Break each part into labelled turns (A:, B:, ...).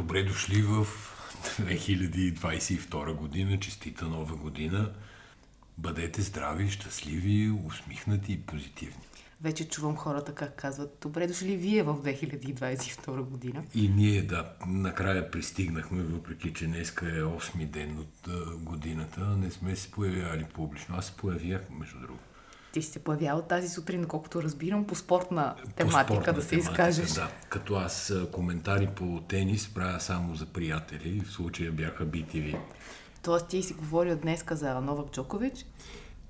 A: Добре дошли в 2022 година, честита нова година. Бъдете здрави, щастливи, усмихнати и позитивни.
B: Вече чувам хората как казват, добре дошли вие в 2022 година.
A: И ние, да, накрая пристигнахме, въпреки че днеска е 8 ден от годината, не сме се появявали публично. Аз се появях, между другото.
B: Ти си се появял тази сутрин, колкото разбирам, по спортна тематика
A: По спортна
B: да се
A: тематика,
B: изкажеш.
A: Да, като аз коментари по тенис правя само за приятели, в случая бяха BTV.
B: Тоест ти си говорил днеска за Новак Джокович.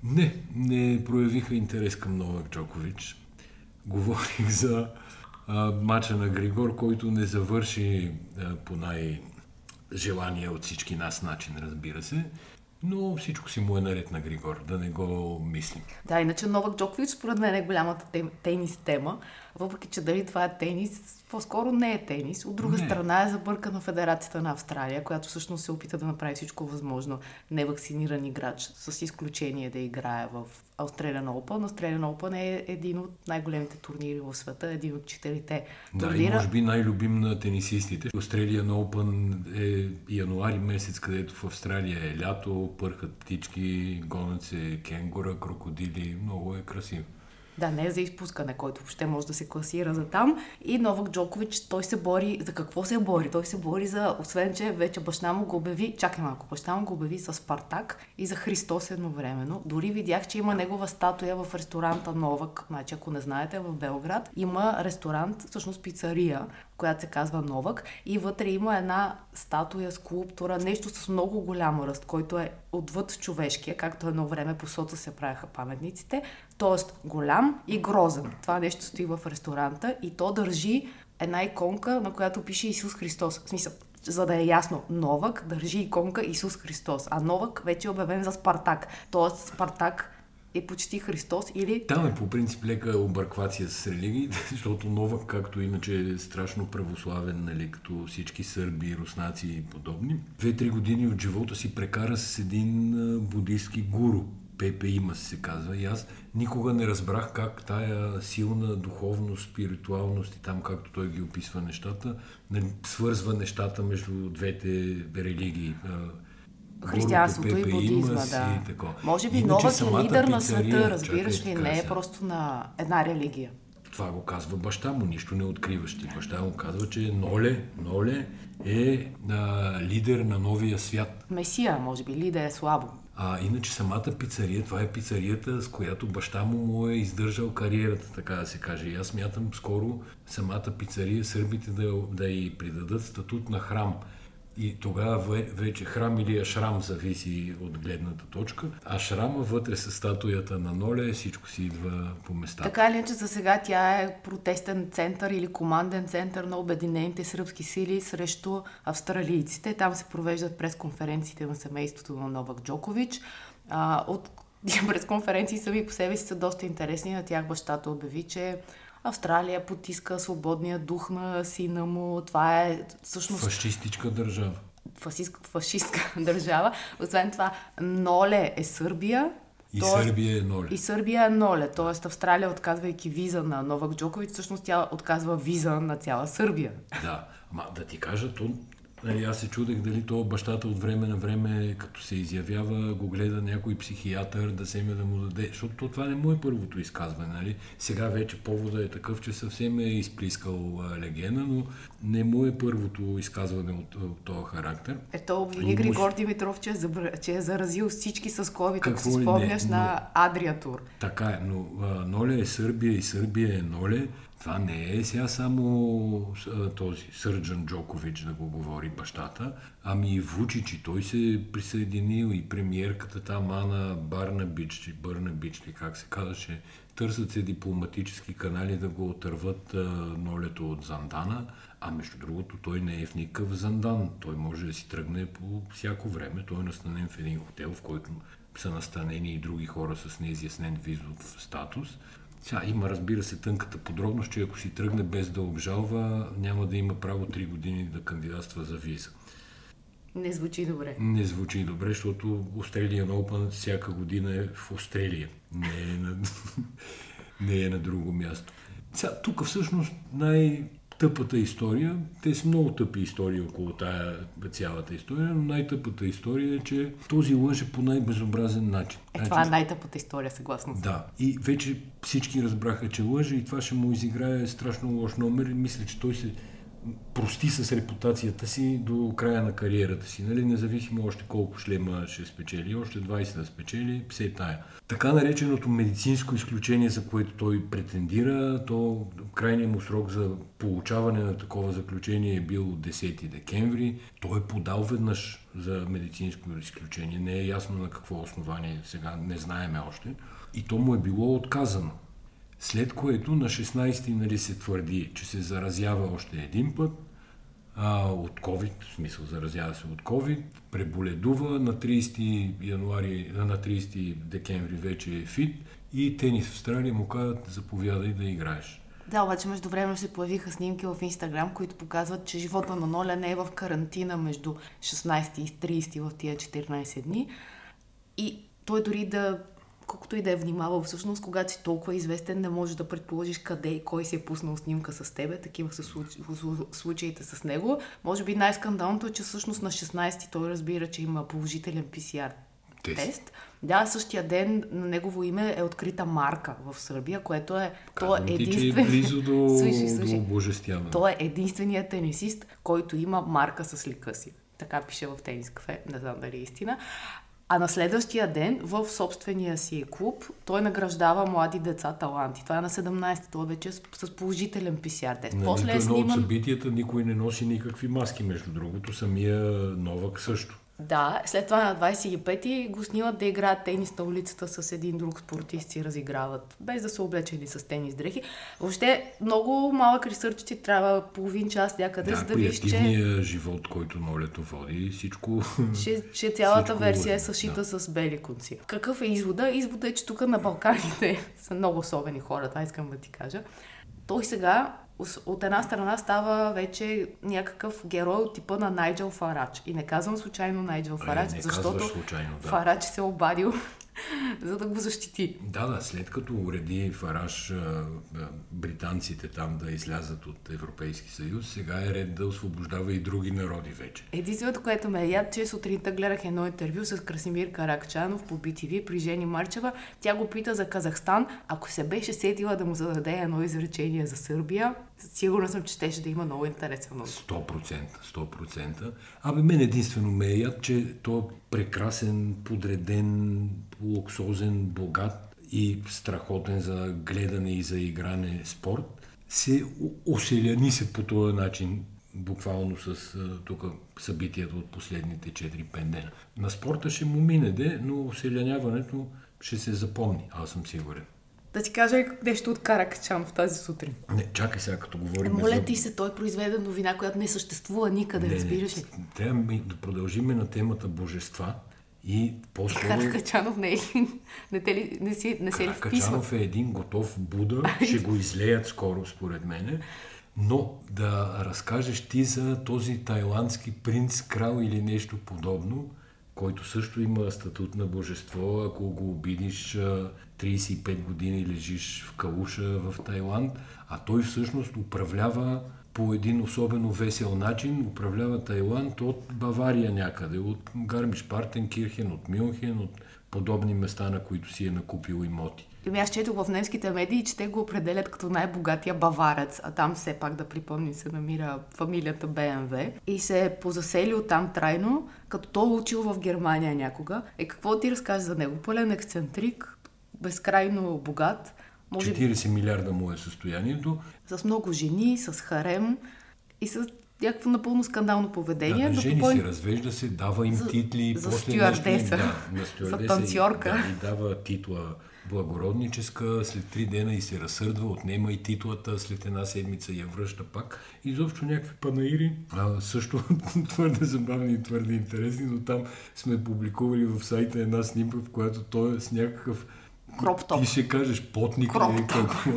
A: Не, не проявиха интерес към Новак Джокович. Говорих за а, мача на Григор, който не завърши а, по най-желания от всички нас начин, разбира се. Но всичко си му е наред на Григор, да не го мислим.
B: Да, иначе Новак Джокович според мен е голямата тем, тенис тема, въпреки че дали това е тенис, по-скоро не е тенис. От друга
A: Не.
B: страна е забъркана Федерацията на Австралия, която всъщност се опита да направи всичко възможно невакциниран играч, с изключение да играе в Australian Open. Australian Open е един от най-големите турнири в света, един от четирите
A: Да, и
B: турнира.
A: може би най-любим на тенисистите. Australian Open е януари месец, където в Австралия е лято, пърхат птички, гонят се кенгура, крокодили. Много е красиво.
B: Да, не е за изпускане, който въобще може да се класира за там. И Новак Джокович, той се бори, за какво се бори? Той се бори за, освен че вече баща му го обяви, чакай малко, баща му го обяви с Спартак и за Христос едновременно. Дори видях, че има негова статуя в ресторанта Новак, значи ако не знаете, в Белград. Има ресторант, всъщност пицария, която се казва Новак и вътре има една статуя, скулптура, нещо с много голям ръст, който е отвъд човешкия, както едно време по соца се правяха паметниците, т.е. голям и грозен. Това нещо стои в ресторанта и то държи една иконка, на която пише Исус Христос. В смисъл, за да е ясно, Новак държи иконка Исус Христос, а Новак вече е обявен за Спартак. Т.е. Спартак е почти Христос или
A: Там е по принцип лека обърквация с религии, защото Новак, както иначе е страшно православен, нали, като всички сърби, руснаци и подобни, две-три години от живота си прекара с един а, буддийски гуру. Пепе има се казва. И аз никога не разбрах как тая силна духовност, спиритуалност и там, както той ги описва нещата, нали, свързва нещата между двете религии.
B: Християнството и будизма, да.
A: и такова.
B: Може би Новак е лидер на света, разбираш
A: чакай,
B: ли, не е просто на една религия.
A: Това го казва баща му, нищо не откриваш ти. Баща му казва, че Ноле, Ноле е а, лидер на новия свят.
B: Месия, може би, лидер е слабо.
A: А иначе самата пицария, това е пицарията, с която баща му му е издържал кариерата, така да се каже. И аз мятам скоро самата пицария, сърбите да, да й придадат статут на храм. И тогава ве- вече храм или ашрам зависи от гледната точка. А шрама вътре с статуята на Ноле, всичко си идва по места.
B: Така или иначе за сега тя е протестен център или команден център на Обединените сръбски сили срещу австралийците. Там се провеждат пресконференциите на семейството на Новак Джокович. А, от пресконференции сами по себе си са доста интересни. На тях бащата обяви, че Австралия потиска свободния дух на сина му. Това е всъщност
A: Фашистичка държава.
B: фашистка, фашистка държава. Освен това, Ноле е Сърбия.
A: И
B: Тоест-
A: Сърбия е Ноле.
B: И Сърбия е ноле, т.е. Австралия, отказвайки виза на Новак Джокович, всъщност тя отказва виза на цяла Сърбия.
A: Да, ама да ти кажа, то, нали, аз се чудех дали то бащата от време на време, като се изявява, го гледа някой психиатър да вземе да му даде, защото то това не му е първото изказване, нали? Сега вече повода е такъв, че съвсем е изплискал а, легена, но не му е първото изказване от, от този характер.
B: Ето обвини Григор Димитров, че е, забр... че е заразил всички с COVID, ако си
A: ли
B: спомняш
A: не,
B: на Адрия Тур.
A: Така е, но а, Ноле е Сърбия и Сърбия е Ноле. Това не е сега само този Сърджан Джокович да го говори бащата, ами и Вучич, и той се присъединил и премиерката там Ана Барнабич, Бърнабич, ли как се казваше, търсят се дипломатически канали да го отърват а, Нолето от Зандана, а между другото той не е в никакъв Зандан, той може да си тръгне по всяко време, той е настанен в един хотел, в който са настанени и други хора с неизяснен визов статус. Сега има, разбира се, тънката подробност, че ако си тръгне без да обжалва, няма да има право 3 години да кандидатства за виза.
B: Не звучи добре.
A: Не звучи добре, защото Australian Open всяка година е в Австралия, не е на, не е на друго място. Сега, тук всъщност най- най-тъпата история, те са много тъпи истории около тая цялата история, но най-тъпата история е, че този лъже по най-безобразен начин.
B: Е, значи, това е най-тъпата история, съгласно.
A: Да, и вече всички разбраха, че лъже и това ще му изиграе страшно лош номер и мисля, че той се прости с репутацията си до края на кариерата си. Нали? Независимо още колко шлема ще спечели, още 20 да спечели, все тая. Така нареченото медицинско изключение, за което той претендира, то крайният му срок за получаване на такова заключение е бил 10 декември. Той е подал веднъж за медицинско изключение. Не е ясно на какво основание, сега не знаеме още. И то му е било отказано. След което на 16 нали, се твърди, че се заразява още един път а, от COVID, в смисъл заразява се от COVID, преболедува на 30 януари, на 30 декември вече е фит и тенис в Австралия му казват заповядай да играеш.
B: Да, обаче между време се появиха снимки в Инстаграм, които показват, че живота на Ноля не е в карантина между 16 и 30 в тия 14 дни. И той дори да колкото и да е внимавал, всъщност, когато си толкова известен, не можеш да предположиш къде и кой си е пуснал снимка с тебе. Такива са случаите с него. Може би най-скандалното е, че всъщност на 16 той разбира, че има положителен PCR тест. тест. Да, същия ден на негово име е открита марка в Сърбия, което е...
A: то е единствен... Ти, близо до, слушай, слушай. до божествяване.
B: Той е единственият тенисист, който има марка с лика си. Така пише в тенис кафе, не знам дали е истина. А на следващия ден в собствения си клуб той награждава млади деца таланти. Това е на 17 това вече е с, положителен PCR тест.
A: На После е сниман... от събитията никой не носи никакви маски, между другото, самия Новак също.
B: Да, след това на 25-ти го снимат да играят тенис на улицата с един друг спортист си разиграват, без да са облечени с тенис дрехи. Въобще много малък ресърч ти трябва половин час някъде,
A: да,
B: за да
A: видиш, че... живот, който молето води, всичко...
B: Че, че цялата всичко версия е съшита да. с бели конци. Какъв е извода? Извода е, че тук на Балканите са много особени хора, това искам да ти кажа. Той сега от една страна става вече някакъв герой от типа на Найджел Фарач. И не казвам случайно Найджел е, Фарач,
A: не
B: защото
A: случайно, да.
B: Фарач се е обадил за да го защити.
A: Да, да, след като уреди Фараш британците там да излязат от Европейски съюз, сега е ред да освобождава и други народи вече.
B: Единственото, което ме е яд, че сутринта гледах едно интервю с Красимир Каракчанов по BTV при Жени Марчева. Тя го пита за Казахстан. Ако се беше сетила да му зададе едно изречение за Сърбия, сигурна съм, че щеше да има много интересен
A: 100%, 100%. Абе, мен единствено ме е яд, че то прекрасен, подреден, луксозен, богат и страхотен за гледане и за игране спорт, се оселяни се по този начин, буквално с тук събитията от последните 4-5 дена. На спорта ще му мине, де, но оселяняването ще се запомни, аз съм сигурен.
B: Да ти кажа нещо от Каракачан в тази сутрин.
A: Не, чакай сега, като говорим.
B: Моля за... ти се, той произведе новина, която не съществува никъде, не, разбираш ли?
A: Трябва да продължим на темата божества и по-скоро...
B: Каракачанов не е ли? Не, те ли, не, си, не се ли?
A: Каракачанов е един готов Буда, ще го излеят скоро, според мене. Но да разкажеш ти за този тайландски принц, крал или нещо подобно, който също има статут на божество, ако го обидиш 35 години лежиш в калуша в Тайланд, а той всъщност управлява по един особено весел начин, управлява Тайланд от Бавария някъде, от Гармиш Партенкирхен, от Мюнхен, от подобни места, на които си е накупил имоти.
B: Ами аз четох в немските медии, че те го определят като най-богатия баварец, а там все пак да припомним се намира фамилията БМВ и се е позаселил там трайно, като той е учил в Германия някога. Е, какво ти разкажеш за него? Пълен ексцентрик, безкрайно богат.
A: Може... 40 милиарда му е състоянието.
B: С много жени, с харем и с някакво напълно скандално поведение.
A: Да, да жени по... се, развежда се, дава им титли.
B: За, после стюардеса. Да, на стюардеса. За танцорка.
A: Да, и дава титла благородническа, след три дена и се разсърдва, отнема и титлата, след една седмица я връща пак. Изобщо някакви панаири, а, също твърде забавни и твърде интересни, но там сме публикували в сайта една снимка, в която той е с някакъв
B: Кроп топ.
A: Ти ще кажеш потник
B: или какво.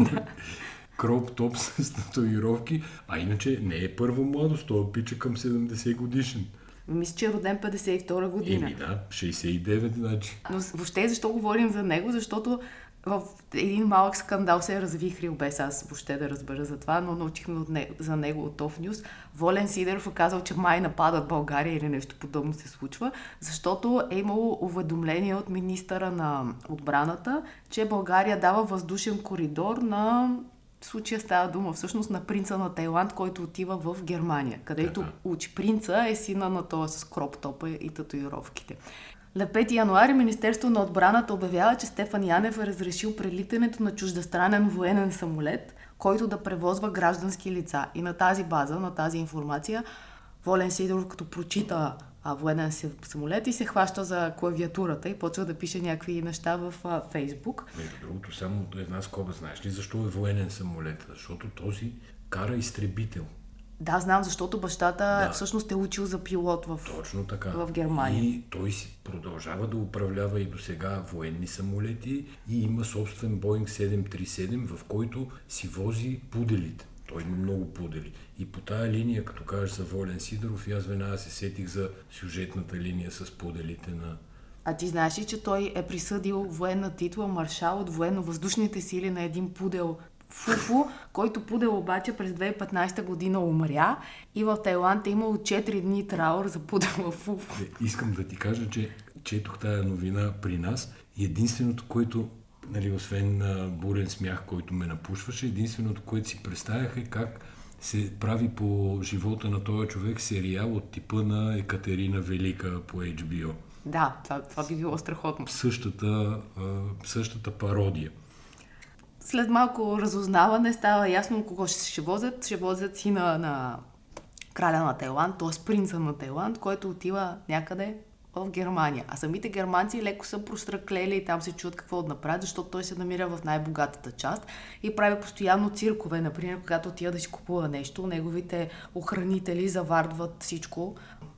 A: Кроп топ с татуировки. А иначе не е първа младост, той пича към 70 годишен.
B: Мисля, че е роден 52 година.
A: Еми да, 69 значи.
B: Но въобще защо говорим за него? Защото в един малък скандал се е развихрил, без аз въобще да разбера за това, но научихме от не, за него от Тоф Нюс. Волен Сидеров е казал, че май нападат България или нещо подобно се случва, защото е имало уведомление от министъра на отбраната, че България дава въздушен коридор на в случая става дума всъщност на принца на Тайланд, който отива в Германия, където така. учи принца е сина на този с кроп топа и татуировките. На 5 януари Министерство на отбраната обявява, че Стефан Янев е разрешил прелитането на чуждестранен военен самолет, който да превозва граждански лица. И на тази база, на тази информация, Волен Сидоров, като прочита а, военен самолет и се хваща за клавиатурата и почва да пише някакви неща в а, Фейсбук.
A: Между другото, само една скоба, знаеш ли защо е военен самолет? Защото този кара изтребител.
B: Да, знам, защото бащата да. всъщност е учил за пилот в,
A: Точно така.
B: в Германия.
A: И той си продължава да управлява и до сега военни самолети и има собствен Boeing 737, в който си вози пуделите. Той има много пудели. И по тая линия, като кажеш за Волен Сидоров, аз веднага се сетих за сюжетната линия с пуделите на
B: а ти знаеш ли, че той е присъдил военна титла маршал от военно-въздушните сили на един пудел Фуфу, който пудел обаче през 2015 година умря и в Тайланд е имало 4 дни траур за пудела Фуфу.
A: Искам да ти кажа, че четох тая новина при нас и единственото, което нали, освен а, бурен смях, който ме напушваше, единственото, което си представях е как се прави по живота на този човек сериал от типа на Екатерина Велика по HBO.
B: Да, това, това би било страхотно.
A: Същата, а, същата пародия.
B: След малко разузнаване става ясно кого ще, ще возят. Ще возят сина на краля на Тайланд, т.е. принца на Тайланд, който отива някъде в Германия. А самите германци леко са простръклели и там се чуят какво да направят, защото той се намира в най-богатата част и прави постоянно циркове. Например, когато отива да си купува нещо, неговите охранители завардват всичко.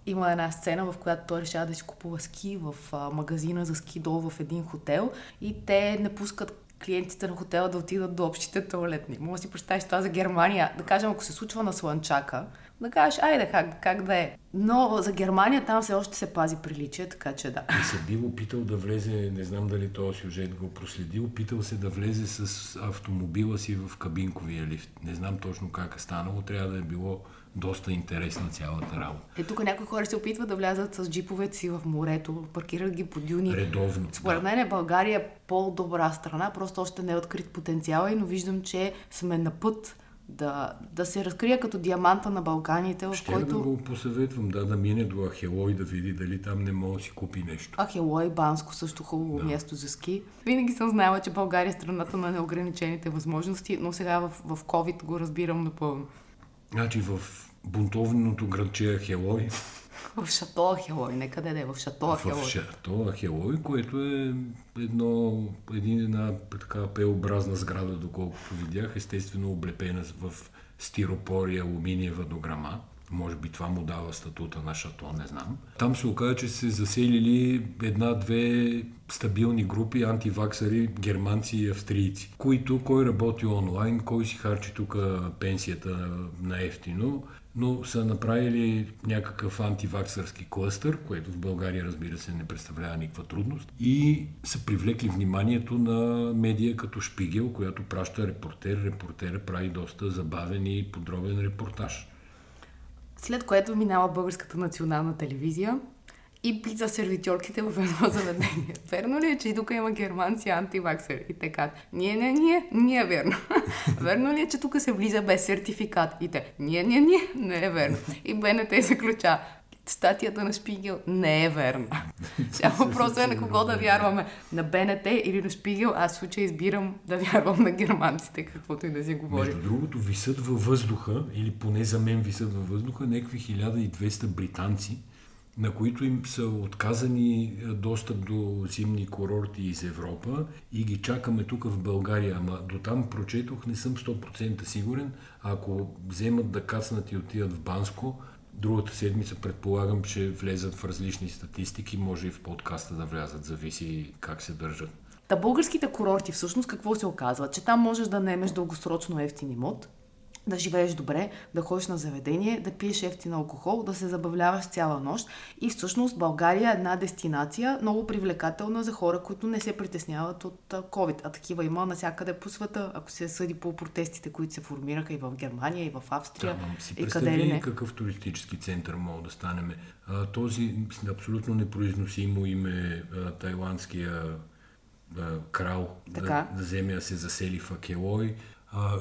B: Има една сцена, в която той решава да си купува ски в магазина за ски долу в един хотел и те не пускат клиентите на хотела да отидат до общите туалетни. Може да си представиш това за Германия. Да кажем, ако се случва на Слънчака, да кажеш, айде, как, как да е. Но за Германия там все още се пази приличие, така че да.
A: И се бил опитал да влезе, не знам дали този сюжет го проследил, опитал се да влезе с автомобила си в кабинковия лифт. Не знам точно как е станало, трябва да е било доста интересна цялата работа.
B: Е, тук някои хора се опитват да влязат с джиповете си в морето, паркират ги по дюни.
A: Редовно.
B: Според да. мен е България по-добра страна, просто още не е открит потенциала, но виждам, че сме на път да, да се разкрия като диаманта на Балканите, в
A: Ще
B: който...
A: да го посъветвам, да, да мине до Ахелой да види дали там не може да си купи нещо.
B: Ахелой, Банско, също хубаво да. място за ски. Винаги съм знала, че България е страната на неограничените възможности, но сега в, в COVID го разбирам напълно.
A: Значи в бунтовното градче Ахелой.
B: В Шато Ахелой, нека да е в Шато Ахелой.
A: В Шато Ахелой, което е едно, един, една така пеобразна сграда, доколкото видях, естествено облепена в стиропор и алуминиева дограма. Може би това му дава статута на шато, не знам. Там се оказа, че се заселили една-две стабилни групи антиваксари, германци и австрийци, които кой работи онлайн, кой си харчи тук пенсията на ефтино но са направили някакъв антиваксърски клъстър, което в България, разбира се, не представлява никаква трудност, и са привлекли вниманието на медия като Шпигел, която праща репортер. Репортера прави доста забавен и подробен репортаж.
B: След което минава Българската национална телевизия и пита сервитьорките в едно заведение. Верно ли е, че и тук има германци антиваксери? И така, ние, не, ние, ние е верно. верно ли е, че тук се влиза без сертификат? И те, ние, ние, ние, не е верно. И БНТ заключа, статията на Шпигел не е верна. Сега въпросът е на кого да вярваме. На БНТ или на Шпигел. Аз в случай избирам да вярвам на германците, каквото и да си говори.
A: Между другото, висят във въздуха, или поне за мен висят във въздуха, някакви 1200 британци, на които им са отказани е, достъп до зимни курорти из Европа и ги чакаме тук в България. Ама до там прочетох, не съм 100% сигурен. Ако вземат да кацнат и отидат в Банско, другата седмица предполагам, че влезат в различни статистики, може и в подкаста да влязат, зависи как се държат.
B: Та българските курорти всъщност какво се оказва? Че там можеш да наемеш дългосрочно ефтин имот, да живееш добре, да ходиш на заведение, да пиеш ефтин алкохол, да се забавляваш цяла нощ. И всъщност България е една дестинация, много привлекателна за хора, които не се притесняват от COVID. А такива има навсякъде по света, ако се съди по протестите, които се формираха и в Германия, и в Австрия.
A: Да, си
B: и
A: къде ли не. какъв туристически център мога да станем. този абсолютно непроизносимо име тайландския крал така. да, да се засели в Акелой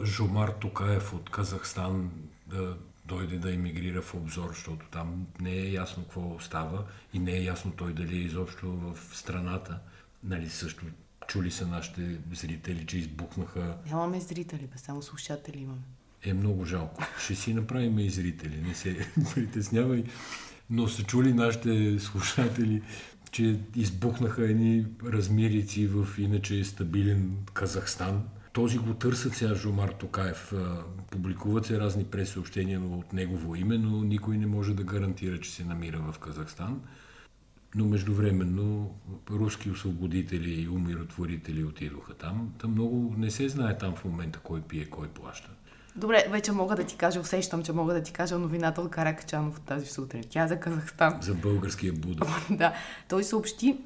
A: Жомар Токаев от Казахстан да дойде да емигрира в обзор, защото там не е ясно какво става и не е ясно той дали е изобщо в страната. Нали, също чули са нашите зрители, че избухнаха.
B: Нямаме зрители, бе, само слушатели имаме.
A: Е много жалко. Ще си направим и зрители, не се притеснявай. Но са чули нашите слушатели, че избухнаха едни размерици в иначе стабилен Казахстан този го търсят сега Жомар Токаев. Публикуват се разни пресъобщения от негово име, но никой не може да гарантира, че се намира в Казахстан. Но междувременно руски освободители и умиротворители отидоха там. Там много не се знае там в момента кой пие, кой плаща.
B: Добре, вече мога да ти кажа, усещам, че мога да ти кажа новината от Каракачанов тази сутрин. Тя е за Казахстан.
A: За българския Буда.
B: да. Той съобщи,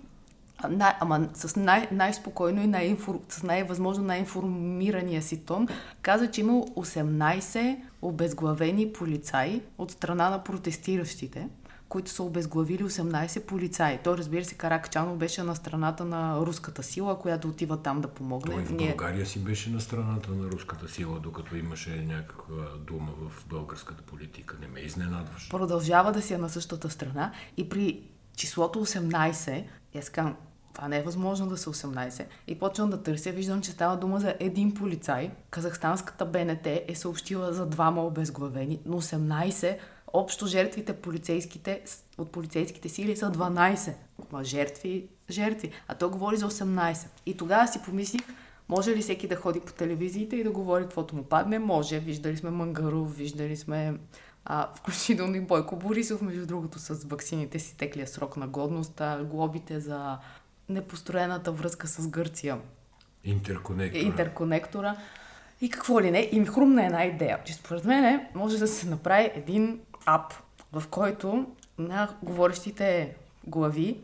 B: най, ама с най- най-спокойно и най-инфор... с най-възможно най-информирания си тон, каза, че имал 18 обезглавени полицаи от страна на протестиращите, които са обезглавили 18 полицаи. Той, разбира се, Каракчанов беше на страната на руската сила, която отива там да помогне.
A: Той в България си беше на страната на руската сила, докато имаше някаква дума в българската политика. Не ме изненадваш.
B: Продължава да си е на същата страна и при числото 18, аз казвам, това не е възможно да са 18. И почвам да търся, виждам, че става дума за един полицай. Казахстанската БНТ е съобщила за двама обезглавени, но 18 общо жертвите полицейските, от полицейските сили са 12. Ма жертви, жертви. А той говори за 18. И тогава си помислих, може ли всеки да ходи по телевизиите и да говори каквото му падне? Може. Виждали сме Мангаров, виждали сме а, включително и Бойко Борисов, между другото, с ваксините си теклия срок на годност, а, глобите за непостроената връзка с Гърция.
A: Интерконектора.
B: Интерконектора. И какво ли не, и ми хрумна една идея, че според мен може да се направи един ап, в който на говорещите глави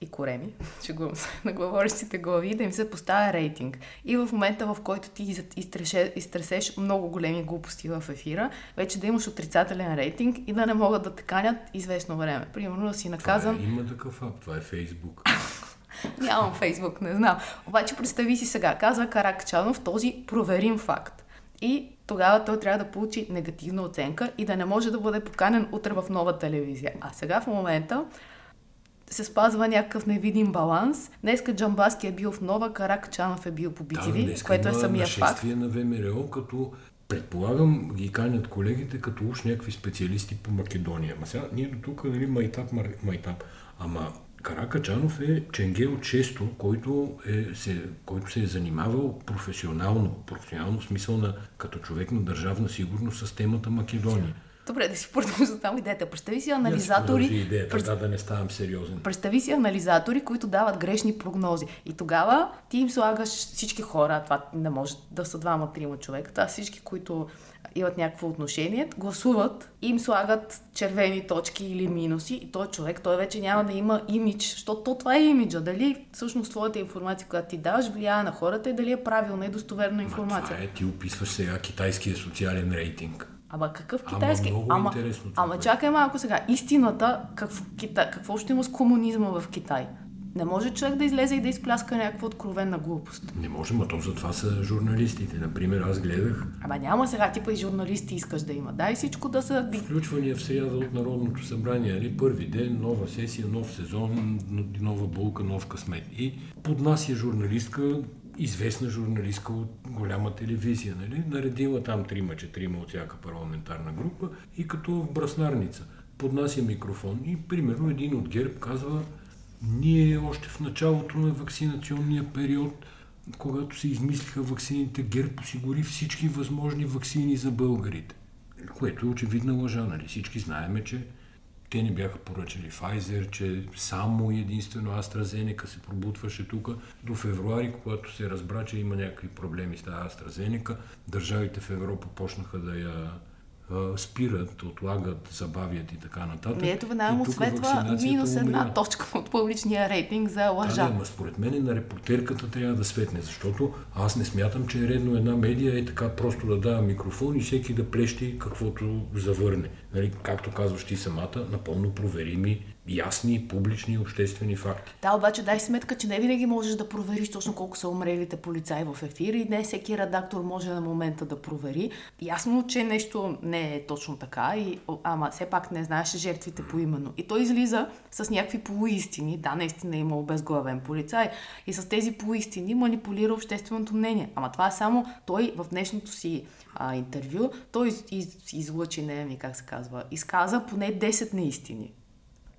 B: и кореми, го на говорещите глави да им се поставя рейтинг. И в момента, в който ти изтресеш много големи глупости в ефира, вече да имаш отрицателен рейтинг и да не могат да те канят известно време. Примерно да си наказан.
A: Това е, има такъв ап, това е Фейсбук.
B: Нямам Фейсбук, не знам. Обаче представи си сега, казва Каракчанов този проверим факт. И тогава той трябва да получи негативна оценка и да не може да бъде поканен утре в нова телевизия. А сега в момента се спазва някакъв невидим баланс. Днеска Джамбаски е бил в нова, Каракчанов е бил по BTV, да, което е самия факт.
A: на ВМРО, като предполагам ги канят колегите като уж някакви специалисти по Македония. Ма сега ние до тук, нали, майтап, майтап. Ама Каракачанов е Ченгел Често, който, е, се, който се е занимавал професионално, професионално смисъл на, като човек на държавна сигурност с темата Македония.
B: Добре, да си продължа там идеята. Представи си анализатори.
A: Идеята, пред... да, да не ставам сериозен.
B: Представи си анализатори, които дават грешни прогнози. И тогава ти им слагаш всички хора, това не може да са двама-трима човека, това всички, които имат някакво отношение, гласуват, им слагат червени точки или минуси и той човек, той вече няма да има имидж, защото това е имиджа. Дали всъщност твоята информация, която ти даваш, влияе на хората и дали е правилна и достоверна информация.
A: това е, ти описваш сега китайския социален рейтинг.
B: Ама какъв китайски?
A: Ама, много ама, интересно
B: ама чакай малко сега. Истината, какво, Китай, какво ще има с комунизма в Китай? Не може човек да излезе и да изпляска някаква откровенна глупост.
A: Не може, но то затова са журналистите. Например, аз гледах...
B: Ама няма сега типа и журналисти искаш да има. Дай всичко да са...
A: Включвания в сряда от Народното събрание. Нали? Първи ден, нова сесия, нов сезон, нова булка, нов късмет. И под нас е журналистка, известна журналистка от голяма телевизия. Нали? Наредила там трима-четирима от всяка парламентарна група и като в браснарница. Поднася микрофон и примерно един от ГЕРБ казва ние още в началото на вакцинационния период, когато се измислиха вакцините, ГЕРБ осигури всички възможни вакцини за българите. Което е очевидна лъжа, нали? Всички знаеме, че те не бяха поръчали Pfizer, че само единствено AstraZeneca се пробутваше тук. До февруари, когато се разбра, че има някакви проблеми с тази AstraZeneca, държавите в Европа почнаха да я спират, отлагат, забавят и така нататък.
B: Ето веднага му светва минус една точка от публичния рейтинг за лъжа.
A: Да, но според мен на репортерката трябва да светне, защото аз не смятам, че е редно една медия е така просто да дава микрофон и всеки да плещи каквото завърне. Нали, както казваш ти самата, напълно проверими ясни, публични, обществени факти.
B: Да, обаче дай сметка, че не винаги можеш да провериш точно колко са умрелите полицаи в ефир и не всеки редактор може на момента да провери. Ясно, че нещо не е точно така, и, ама все пак не знаеш жертвите по именно. И той излиза с някакви полуистини. Да, наистина е имал безглавен полицай. И с тези полуистини манипулира общественото мнение. Ама това е само той в днешното си а, интервю, той из, из, излъчи, не ми как се казва, изказа поне 10 неистини.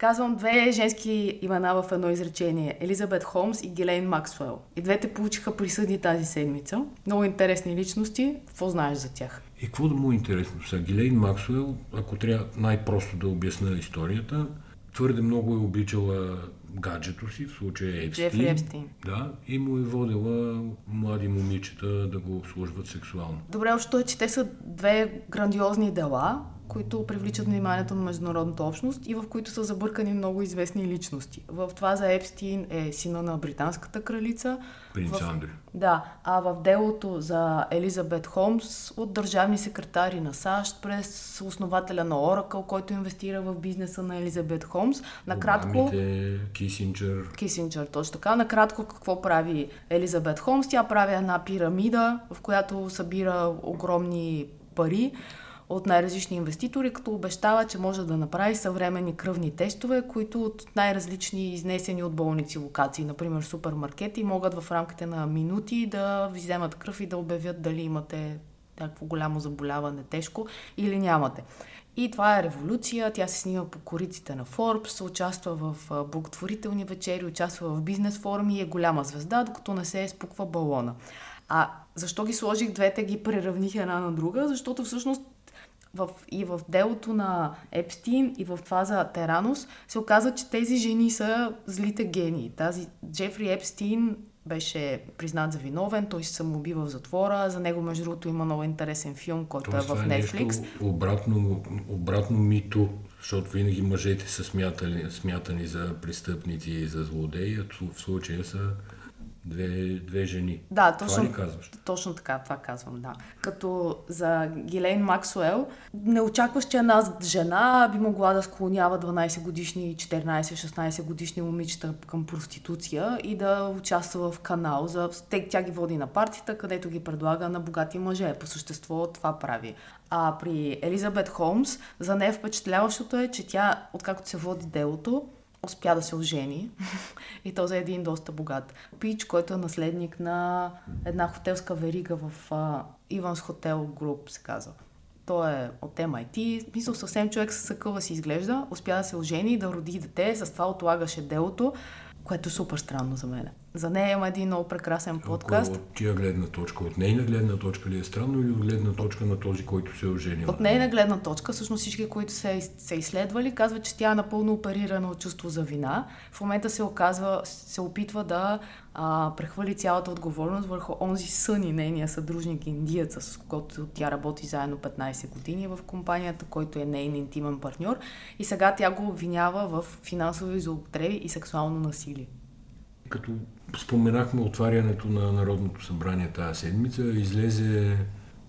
B: Казвам две женски имена в едно изречение. Елизабет Холмс и Гелейн Максуел. И двете получиха присъдни тази седмица. Много интересни личности. Какво знаеш за тях?
A: И какво да му е интересно сега? Гелейн Максуел, ако трябва най-просто да обясна историята, твърде много е обичала гаджето си, в случая Епстин.
B: Джефри Епстин.
A: Да, и му е водила млади момичета да го обслужват сексуално.
B: Добре, още е, че те са две грандиозни дела, които привличат вниманието на международната общност и в които са забъркани много известни личности. В това за Епстин е сина на британската кралица.
A: Принц
B: в...
A: Андри.
B: Да, а в делото за Елизабет Холмс от държавни секретари на САЩ през основателя на Oracle, който инвестира в бизнеса на Елизабет Холмс.
A: Накратко... Обамите, Кисинджер.
B: Кисинджер, точно така. Накратко какво прави Елизабет Холмс? Тя прави една пирамида, в която събира огромни пари от най-различни инвеститори, като обещава, че може да направи съвременни кръвни тестове, които от най-различни изнесени от болници локации, например супермаркети, могат в рамките на минути да ви вземат кръв и да обявят дали имате някакво голямо заболяване, тежко или нямате. И това е революция. Тя се снима по кориците на Forbes, участва в благотворителни вечери, участва в бизнес форуми и е голяма звезда, докато не се спуква балона. А защо ги сложих двете, ги преравних една на друга? Защото всъщност в, и в делото на Епстин, и в това за Теранус, се оказа, че тези жени са злите гении. Тази Джефри Епстин беше признат за виновен, той се самоуби в затвора. За него, между другото, има много интересен филм, който Тоест, е в Netflix. Нещо
A: обратно, обратно мито, защото винаги мъжете са смятани, смятани за престъпници и за злодеи, а в случая са две, две жени.
B: Да, точно,
A: това ли казваш?
B: Точно така, това казвам, да. Като за Гилейн Максуел, не очакваш, че една жена би могла да склонява 12 годишни, 14-16 годишни момичета към проституция и да участва в канал. За... Тя ги води на партията, където ги предлага на богати мъже. По същество това прави. А при Елизабет Холмс, за нея впечатляващото е, че тя, откакто се води делото, успя да се ожени и то за един доста богат пич, който е наследник на една хотелска верига в Иванс Хотел Груп, се казва. Той е от MIT, мисъл съвсем човек с съкъва си изглежда, успя да се ожени и да роди дете, с това отлагаше делото, което е супер странно за мен. За нея има един много прекрасен подкаст.
A: От тия гледна точка, от нейна гледна точка ли е странно или от гледна точка на този, който се е оженил?
B: От нейна гледна точка, всъщност всички, които се, се изследвали, казват, че тя е напълно оперирана от чувство за вина. В момента се оказва, се опитва да а, прехвърли цялата отговорност върху онзи сън и нейния съдружник индиец, с когото тя работи заедно 15 години в компанията, който е нейн интимен партньор. И сега тя го обвинява в финансови злоупотреби и сексуално насилие.
A: Като споменахме отварянето на Народното събрание тази седмица, излезе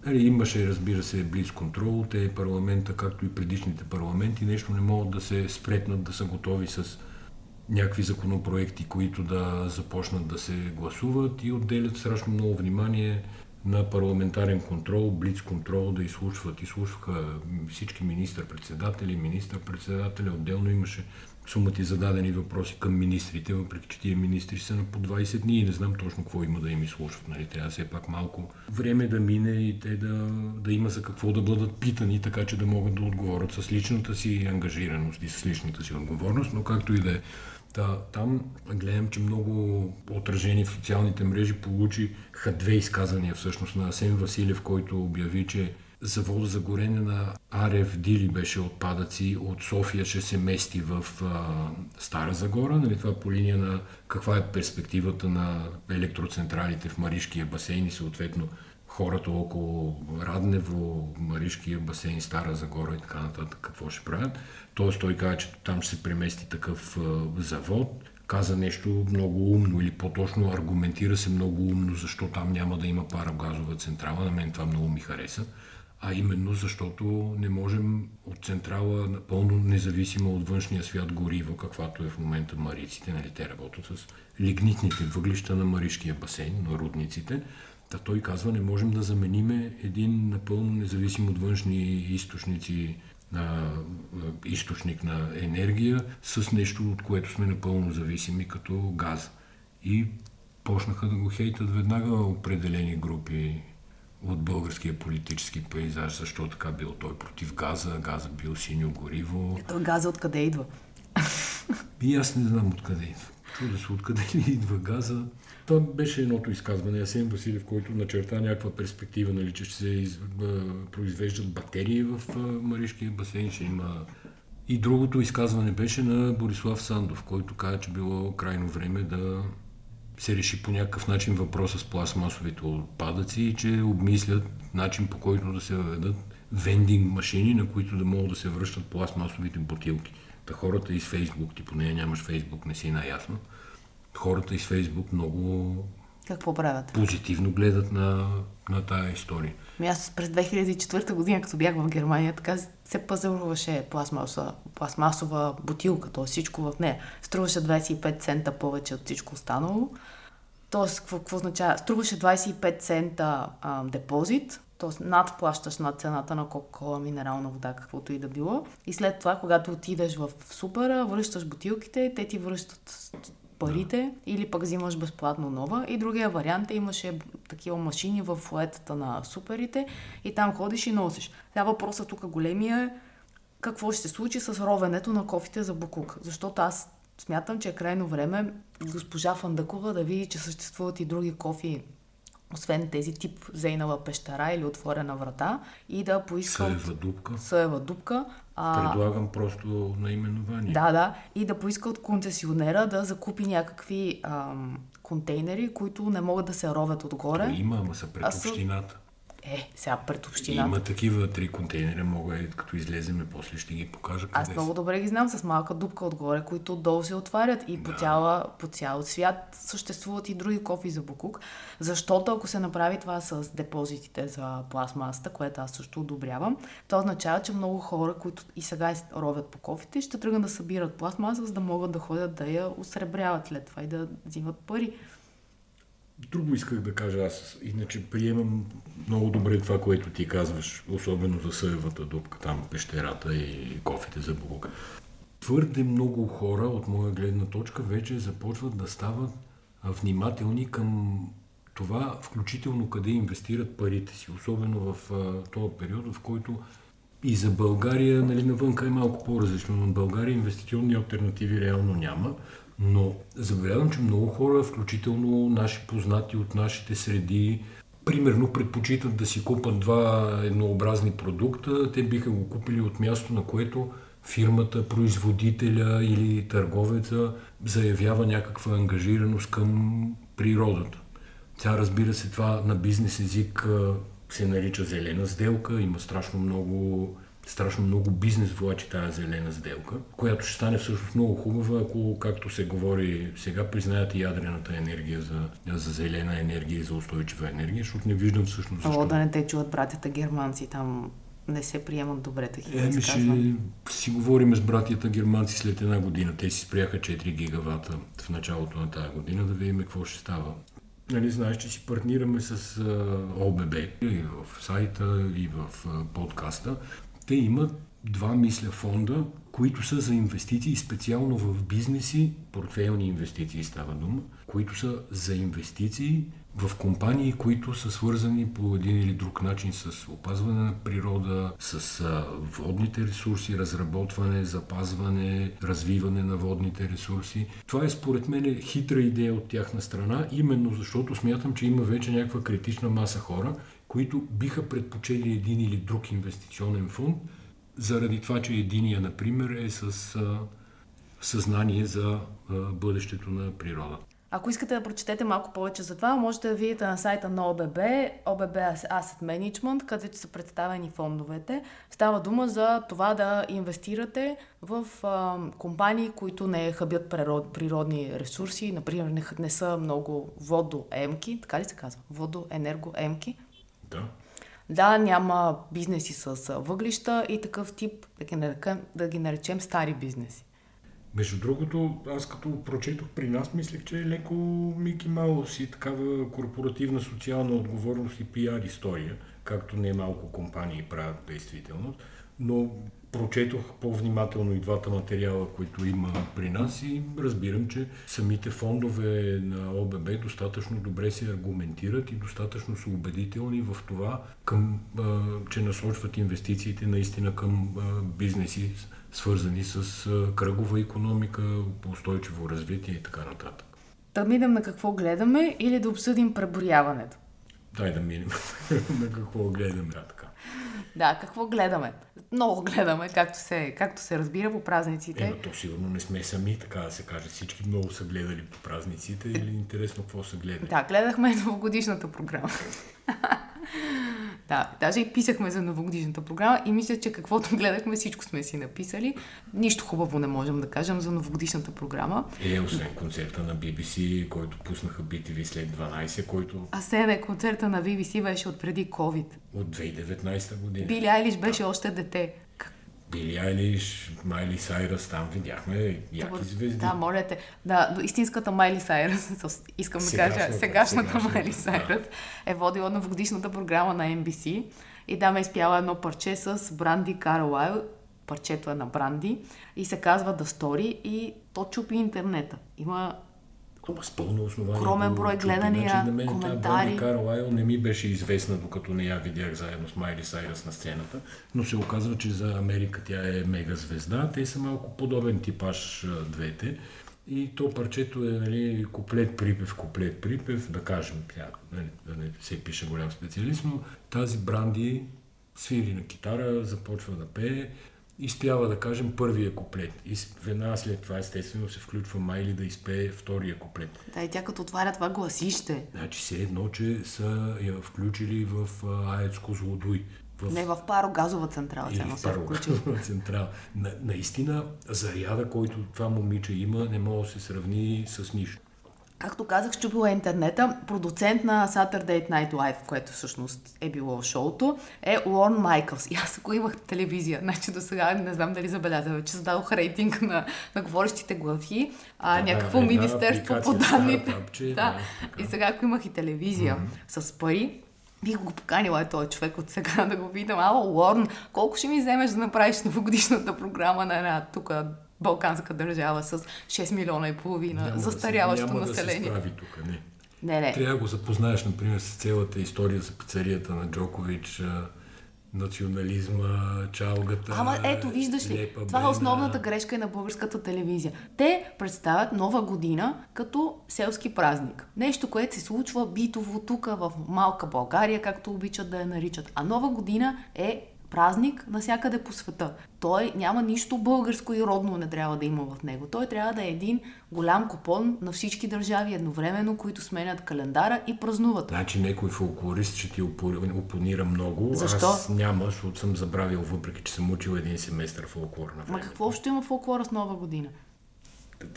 A: Нали, имаше, разбира се, близ контрол. Те парламента, както и предишните парламенти, нещо не могат да се спретнат, да са готови с някакви законопроекти, които да започнат да се гласуват и отделят страшно много внимание на парламентарен контрол, блиц контрол, да изслушват. Изслушваха всички министър-председатели, министър-председатели. Отделно имаше сумати зададени въпроси към министрите, въпреки че тия министри са на по 20 дни и не знам точно какво има да им изслушват. Нали? Трябва все пак малко време да мине и те да, да има за какво да бъдат питани, така че да могат да отговорят с личната си ангажираност и с личната си отговорност, но както и да е. Та, там гледам, че много отражени в социалните мрежи получиха две изказания всъщност на Асен Василев, който обяви, че завода за горене на Арев Дили беше отпадъци от София ще се мести в а, Стара Загора. Нали, това по линия на каква е перспективата на електроцентралите в Маришкия басейн и съответно хората около Раднево, Маришкия басейн, Стара Загора и така нататък, какво ще правят. Тоест той каза, че там ще се премести такъв а, завод. Каза нещо много умно или по-точно аргументира се много умно, защо там няма да има парагазова централа. На мен това много ми хареса а именно защото не можем от централа напълно независимо от външния свят гориво, каквато е в момента мариците, нали, те работят с лигнитните въглища на Маришкия басейн, на рудниците. Та той казва, не можем да замениме един напълно независим от външни източници на източник на енергия с нещо, от което сме напълно зависими, като газ. И почнаха да го хейтат веднага определени групи от българския политически пейзаж, защо така бил той против газа, газа бил синьо гориво.
B: Ето газа откъде идва?
A: И аз не знам откъде идва. Чуда се откъде ли идва газа. Това беше едното изказване. Асен Василев, който начерта някаква перспектива, нали, че ще се из... произвеждат батерии в Маришкия басейн, ще има и другото изказване беше на Борислав Сандов, който каза, че било крайно време да се реши по някакъв начин въпроса с пластмасовите отпадъци и че обмислят начин по който да се въведат вендинг машини, на които да могат да се връщат пластмасовите бутилки. Та хората из Фейсбук, ти поне нямаш Фейсбук, не си наясно, хората из Фейсбук много
B: какво правят?
A: Позитивно гледат на, на тая история.
B: Ми аз през 2004 година, като бях в Германия, така се пазаруваше пластмасова, пластмасова бутилка, т.е. всичко в нея. Струваше 25 цента повече от всичко останало. Тоест, какво, какво означава? Струваше 25 цента а, депозит, т.е. надплащаш над цената на Кока-Кола, минерална вода, каквото и да било. И след това, когато отидеш в супера, връщаш бутилките, те ти връщат парите да. или пък взимаш безплатно нова. И другия вариант е, имаше такива машини в флетата на суперите и там ходиш и носиш. Сега въпросът тук големия е какво ще се случи с ровенето на кофите за Букук. Защото аз смятам, че е крайно време госпожа Фандакова да види, че съществуват и други кофи освен тези тип зейнала пещера или отворена врата и да поиска...
A: Съева дупка.
B: Съева дупка.
A: А... Предлагам просто наименование.
B: Да, да. И да поиска от концесионера да закупи някакви ам, контейнери, които не могат да се ровят отгоре.
A: То има, ама са пред общината.
B: Е, сега пред общината.
A: Има такива три контейнера, мога и като излеземе, после ще ги покажа къде
B: Аз много са. добре ги знам с малка дупка отгоре, които отдолу се отварят и да. по, цяла, по цял свят съществуват и други кофи за букук, защото ако се направи това с депозитите за пластмасата, което аз също одобрявам, то означава, че много хора, които и сега ровят по кофите, ще тръгнат да събират пластмаса, за да могат да ходят да я осребряват след това и да взимат пари.
A: Друго исках да кажа аз. Иначе приемам много добре това, което ти казваш, особено за съевата дупка, там пещерата и кофите за Бог. Твърде много хора, от моя гледна точка, вече започват да стават внимателни към това, включително къде инвестират парите си, особено в този период, в който и за България, нали, навънка е малко по-различно, но в България инвестиционни альтернативи реално няма. Но забелязвам, че много хора, включително наши познати от нашите среди, примерно предпочитат да си купат два еднообразни продукта, те биха го купили от място, на което фирмата, производителя или търговеца заявява някаква ангажираност към природата. Тя разбира се, това на бизнес език се нарича зелена сделка, има страшно много страшно много бизнес влачи тази зелена сделка, която ще стане всъщност много хубава, ако, както се говори сега, признаят и ядрената енергия за, за зелена енергия и за устойчива енергия, защото не виждам всъщност
B: защо. О, да не те чуват братята германци там не се приемат добре такива Еми
A: ще си говорим с братята германци след една година. Те си спряха 4 гигавата в началото на тази година да видим какво ще става. Нали, знаеш, че си партнираме с ОББ и в сайта, и в подкаста те имат два, мисля, фонда, които са за инвестиции, специално в бизнеси, портфейлни инвестиции става дума, които са за инвестиции в компании, които са свързани по един или друг начин с опазване на природа, с водните ресурси, разработване, запазване, развиване на водните ресурси. Това е според мен хитра идея от тяхна страна, именно защото смятам, че има вече някаква критична маса хора, които биха предпочели един или друг инвестиционен фонд, заради това, че единия, например, е с а, съзнание за а, бъдещето на природа.
B: Ако искате да прочетете малко повече за това, можете да видите на сайта на ОББ, ОББ Asset Management, където са представени фондовете. Става дума за това да инвестирате в а, компании, които не хабят природ, природни ресурси, например не, не са много водоемки, така ли се казва? Водоенергоемки.
A: Да.
B: Да, няма бизнеси с въглища и такъв тип, да ги наречем, да ги наречем стари бизнеси.
A: Между другото, аз като прочетох при нас, мислех, че е леко Мики Маус и такава корпоративна социална отговорност и пиар история, както не малко компании правят действително. Но прочетох по-внимателно и двата материала, които има при нас и разбирам, че самите фондове на ОББ достатъчно добре се аргументират и достатъчно са убедителни в това, към, че насочват инвестициите наистина към бизнеси, свързани с кръгова економика, устойчиво развитие и така нататък.
B: Да минем на какво гледаме или да обсъдим преброяването?
A: Дай да минем на какво гледаме. Да, така.
B: Да, какво гледаме? Много гледаме, както се, както се разбира по празниците.
A: Е, но то сигурно не сме сами, така да се каже. Всички много са гледали по празниците или интересно какво са гледали?
B: Да, гледахме новогодишната програма. Да, даже и писахме за новогодишната програма и мисля, че каквото гледахме, всичко сме си написали. Нищо хубаво не можем да кажем за новогодишната програма.
A: Е, освен концерта на BBC, който пуснаха BTV след 12, който...
B: А се концерта на BBC беше от преди COVID.
A: От 2019 година.
B: Били Айлиш беше да. още дете.
A: Били Айлиш, Майли Сайрас, там видяхме яки звезди.
B: Да, моля те. Да, истинската Майли Сайрас, искам да кажа, сегашната, Майли Сайрас да. е водила новогодишната програма на NBC и да ме изпяла едно парче с Бранди Карлайл, парчето е на Бранди и се казва The Story и то чупи интернета. Има
A: с пълно основание.
B: Огромен брой гледания, значи, на мен коментари.
A: Карл Айл не ми беше известна, докато не я видях заедно с Майли Сайрас на сцената, но се оказва, че за Америка тя е мега звезда. Те са малко подобен типаж двете. И то парчето е нали, куплет, припев, куплет, припев, да кажем, тя, нали, да не се пише голям специалист, но тази Бранди свири на китара, започва да пее, изпява, да кажем, първия куплет. И веднага след това, естествено, се включва Майли да изпее втория куплет.
B: Да, и тя като отваря това гласище.
A: Значи все едно, че са я включили в Аецко злодуй.
B: В... Не, в парогазова централа.
A: Или в парогазова централа. На, наистина, заряда, който това момиче има, не може да се сравни с нищо.
B: Както казах, щупила е интернета. Продуцент на Saturday Night Live, което всъщност е било шоуто, е Лорн Майкълс. И аз ако имах телевизия, значи до сега не знам дали забелязах, че зададох рейтинг на, на говорещите глави, а, да, някакво да, министерство по данните.
A: Папче,
B: да. да. И сега ако имах и телевизия mm-hmm. с пари, бих го поканила е този човек от сега да го видам. Ало, Лорн, колко ще ми вземеш да направиш новогодишната програма на една тук балканска държава с 6 милиона и половина няма застаряващо
A: да
B: се, няма население.
A: Да се справи тук, не.
B: Не, не.
A: Трябва да го запознаеш, например, с цялата история за пицарията на Джокович, национализма, чалгата.
B: Ама ето, виждаш ли, това брена. е основната грешка и на българската телевизия. Те представят нова година като селски празник. Нещо, което се случва битово тук в малка България, както обичат да я наричат. А нова година е празник навсякъде по света. Той няма нищо българско и родно не трябва да има в него. Той трябва да е един голям купон на всички държави едновременно, които сменят календара и празнуват.
A: Значи някой фолклорист ще ти опонира много.
B: Защо?
A: Аз няма, защото съм забравил, въпреки че съм учил един семестър фолклор на време.
B: Ма какво ще има фолклора с нова година?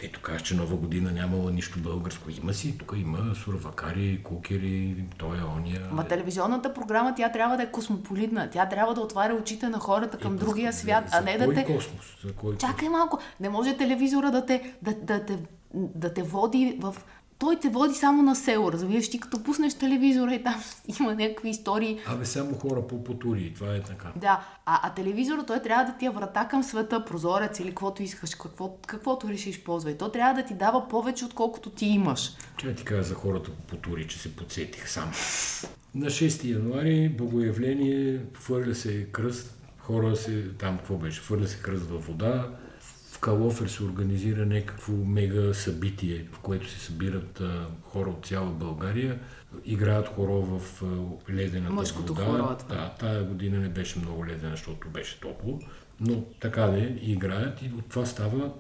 A: Ето кажеш, че нова година нямала нищо българско. Има си, тук има сурвакари, кукери, той е ония.
B: Ма телевизионната програма, тя трябва да е космополитна. Тя трябва да отваря очите на хората към е, другия свят,
A: за,
B: а не да те...
A: космос? За кой
B: Чакай космос? малко. Не може телевизора да те, да, да, те, да те води в той те води само на село, разбираш, ти като пуснеш телевизора и там има някакви истории.
A: Абе, само хора по потури, това е така.
B: Да, а, а телевизора той трябва да ти е врата към света, прозорец или каквото искаш, какво, каквото решиш ползвай. То трябва да ти дава повече, отколкото ти имаш.
A: Че ти кажа за хората по потури, че се подсетих сам. На 6 януари богоявление, хвърля се кръст, хора се, там какво беше, хвърля се кръст във вода, Калофер се организира някакво мега събитие, в което се събират а, хора от цяла България, играят хоро в а, ледената
B: Мъжкото
A: вода.
B: хоро.
A: Да, тая година не беше много ледена, защото беше топло, но така да е, играят и от това става,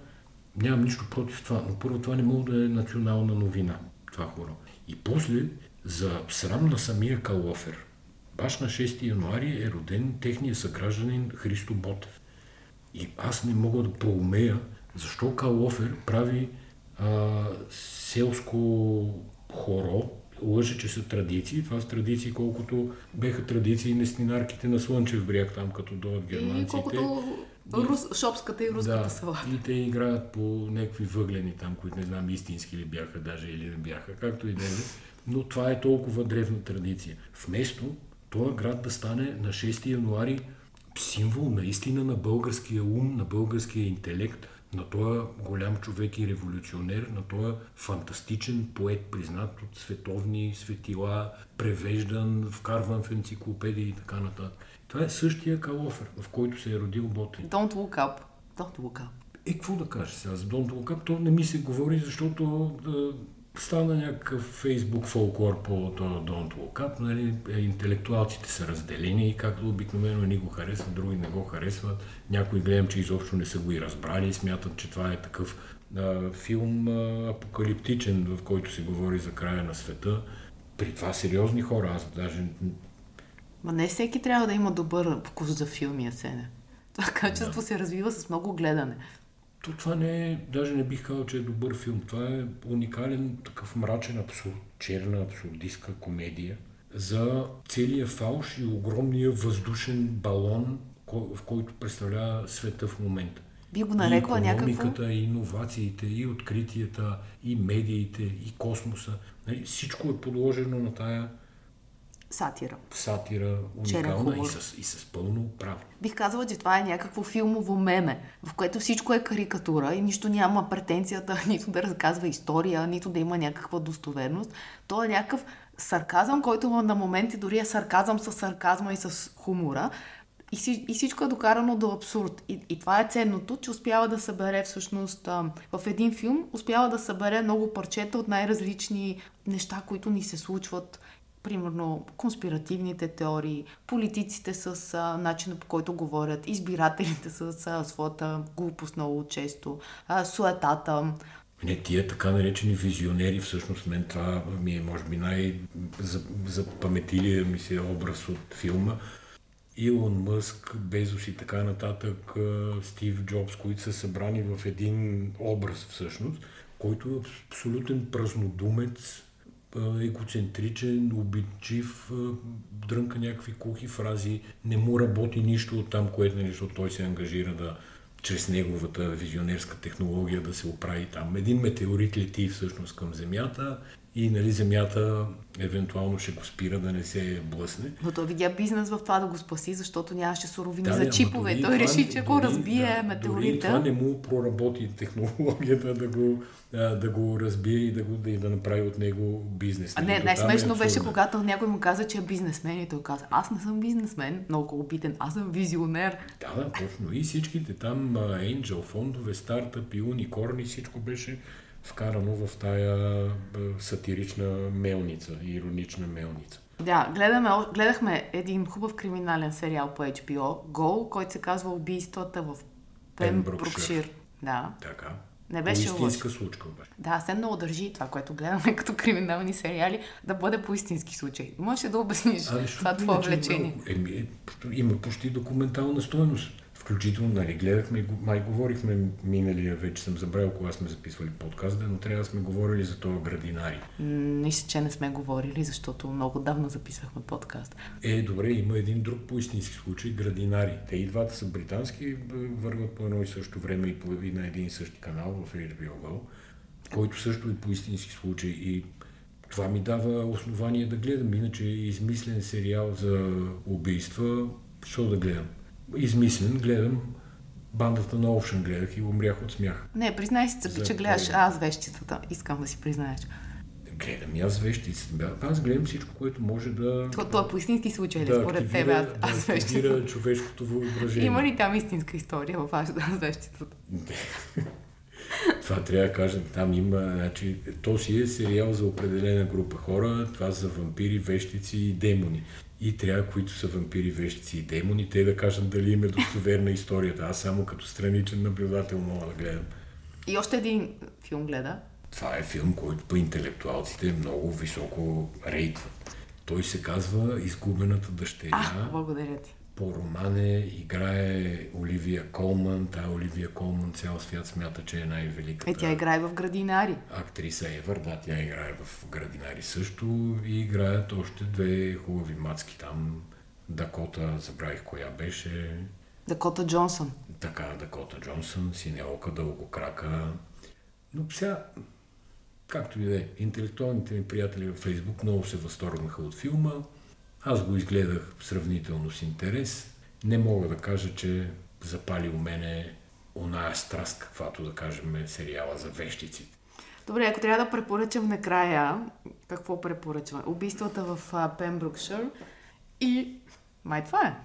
A: нямам нищо против това, но първо това не мога да е национална новина, това хоро. И после, за срам на самия Калофер, баш на 6 януари е роден техният съгражданин Христо Ботев. И аз не мога да проумея защо Калофер прави а, селско хоро, лъже, че са традиции. Това са традиции, колкото беха традиции нестинарките на Слънчев бряг, там като дойдат германците.
B: И колкото рус, шопската и руската
A: да,
B: салата.
A: И те играят по някакви въглени там, които не знам истински ли бяха даже или не бяха, както и да е. Но това е толкова древна традиция. Вместо този град да стане на 6 януари символ наистина на българския ум, на българския интелект, на този голям човек и революционер, на този фантастичен поет, признат от световни светила, превеждан, вкарван в енциклопедии и така нататък. Това е същия Калофер, в който се е родил Ботев.
B: Don't look up. Don't look up.
A: Е, какво да кажа сега за Don't Look Up? То не ми се говори, защото да, стана някакъв фейсбук фолклор по това Don't Look Up. Нали? Е, Интелектуалците са разделени, както обикновено ни го харесват, други не го харесват. Някои гледам, че изобщо не са го и разбрали, смятат, че това е такъв а, филм а, апокалиптичен, в който се говори за края на света. При това сериозни хора, аз даже
B: Ма не всеки трябва да има добър вкус за филми, Асене. Това качество се развива с много гледане.
A: То това не е, даже не бих казал, че е добър филм. Това е уникален, такъв мрачен абсурд, черна абсурдистка комедия за целия фалш и огромния въздушен балон, в който представлява света в момента.
B: Би го нарекла
A: и
B: някакво...
A: економиката, и иновациите, и откритията, и медиите, и космоса. Нали, всичко е подложено на тая
B: Сатира.
A: сатира, уникална и с, и с пълно право.
B: Бих казала, че това е някакво филмово меме, в което всичко е карикатура и нищо няма претенцията нито да разказва история, нито да има някаква достоверност. То е някакъв сарказъм, който на моменти дори е сарказъм с сарказма и с хумора. И, си, и всичко е докарано до абсурд. И, и това е ценното, че успява да събере всъщност а, в един филм, успява да събере много парчета от най-различни неща, които ни се случват примерно конспиративните теории, политиците с а, начина по който говорят, избирателите с а, своята глупост много често, а, суетата.
A: Не, тия така наречени визионери, всъщност мен това ми е, може би, най-запаметилия ми се образ от филма. Илон Мъск, Безос и така нататък, Стив Джобс, които са събрани в един образ всъщност, който е абсолютен празнодумец, егоцентричен, обидчив, дрънка някакви кухи фрази, не му работи нищо от там, което, нали, защото той се ангажира да чрез неговата визионерска технология да се оправи там. Един метеорит лети всъщност към Земята и нали, Земята евентуално ще го спира да не се блъсне.
B: Но той видя бизнес в това да го спаси, защото нямаше суровини
A: Да,
B: за чипове.
A: дори
B: Той реши, че ако разбие
A: да,
B: метеорита...
A: това не му проработи технологията да го, да го разбие и да, го, да, и да направи от него бизнес.
B: А
A: Нали,
B: не,
A: до
B: най-смешно
A: е
B: беше, когато някой му каза, че е бизнесмен и той каза, аз не съм бизнесмен, много обиден, аз съм визионер.
A: Да, да, точно. И всичките там, а, Angel фондове, стартъпи, уникорни, всичко беше вкарано в тая а, сатирична мелница, иронична мелница.
B: Да, гледаме, гледахме един хубав криминален сериал по HBO, Гол, който се казва Убийствата в.
A: Пемброкшир.
B: Да.
A: Така.
B: Не беше
A: истинска случка обаче.
B: Да, се много държи това, което гледаме като криминални сериали, да бъде по истински случай. Можеш да обясниш
A: Ами,
B: това твое влечение?
A: Еми, е, има почти документална стоеност. Включително, нали, гледахме, го- май говорихме миналия, вече съм забравил кога сме записвали подкаста, но трябва да сме говорили за това градинари.
B: Мисля, че не сме говорили, защото много давно записахме подкаст.
A: Е, добре, има един друг по истински случай, градинари. Те и двата са британски, б- върват по едно и също време и, по, и на един и същи канал в HBO Go, който също е по истински случай и това ми дава основание да гледам. Иначе е измислен сериал за убийства, що да гледам? Измислен, гледам бандата на Ocean гледах и умрях от смях.
B: Не, признай си,
A: За
B: че гледаш аз вещицата. Искам да си признаеш.
A: Гледам и аз вещици. Аз гледам всичко, което може да...
B: То, то е по истински случай,
A: да
B: според тебе, аз,
A: да
B: аз вещицата.
A: човешкото въображение.
B: Има ли там истинска история в аз аз вещицата?
A: Това трябва да кажа, там има, значи, то си е сериал за определена група хора, това са вампири, вещици и демони. И трябва, които са вампири, вещици и демони, те да кажат дали им е достоверна историята. Аз само като страничен наблюдател мога да гледам.
B: И още един филм гледа.
A: Това е филм, който по интелектуалците много високо рейтват. Той се казва Изгубената дъщеря.
B: А, благодаря ти.
A: По романе играе Оливия Колман. Тая Оливия Колман цял свят смята, че е най-великата
B: Е, тя играе в градинари.
A: актриса Евър. Да, тя играе в Градинари също и играят още две хубави мацки там. Дакота, забравих коя беше.
B: Дакота Джонсън.
A: Така, Дакота Джонсън, Синеока, Дългокрака. Но сега, както и да е, интелектуалните ми приятели във Фейсбук много се възторгнаха от филма. Аз го изгледах сравнително с интерес. Не мога да кажа, че запали у мене оная страст, каквато да кажем сериала за вещиците.
B: Добре, ако трябва да препоръчам накрая, какво препоръчвам? Убийствата в а, Пембрукшир и... Май това е.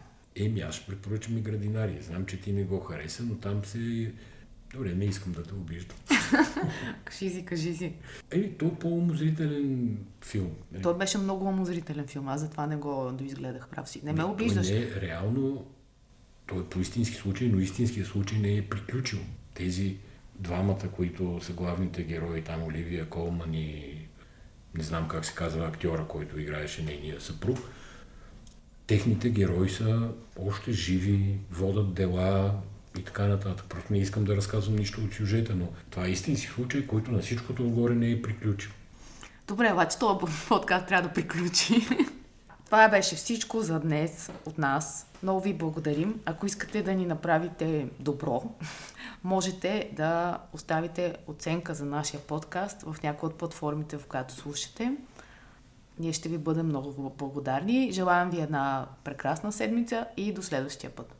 A: Еми, аз ще препоръчам и градинари. Знам, че ти не го хареса, но там се... Добре, не искам да те обиждам.
B: Кажи си, кажи си.
A: Еми, то е по-умозрителен филм. нали?
B: Той беше много умозрителен филм, аз затова не го доизгледах, прав си. Не ме обиждаш.
A: Не, е реално, той е по истински случай, но истинският случай не е приключил. Тези двамата, които са главните герои, там Оливия Колман и не знам как се казва актьора, който играеше нейния съпруг, техните герои са още живи, водат дела и така нататък. Просто не искам да разказвам нищо от сюжета, но това е истински случай, който на всичкото отгоре не е приключил.
B: Добре, обаче този подкаст трябва да приключи. Това беше всичко за днес от нас. Много ви благодарим. Ако искате да ни направите добро, можете да оставите оценка за нашия подкаст в някои от платформите, в която слушате. Ние ще ви бъдем много благодарни. Желаем ви една прекрасна седмица и до следващия път.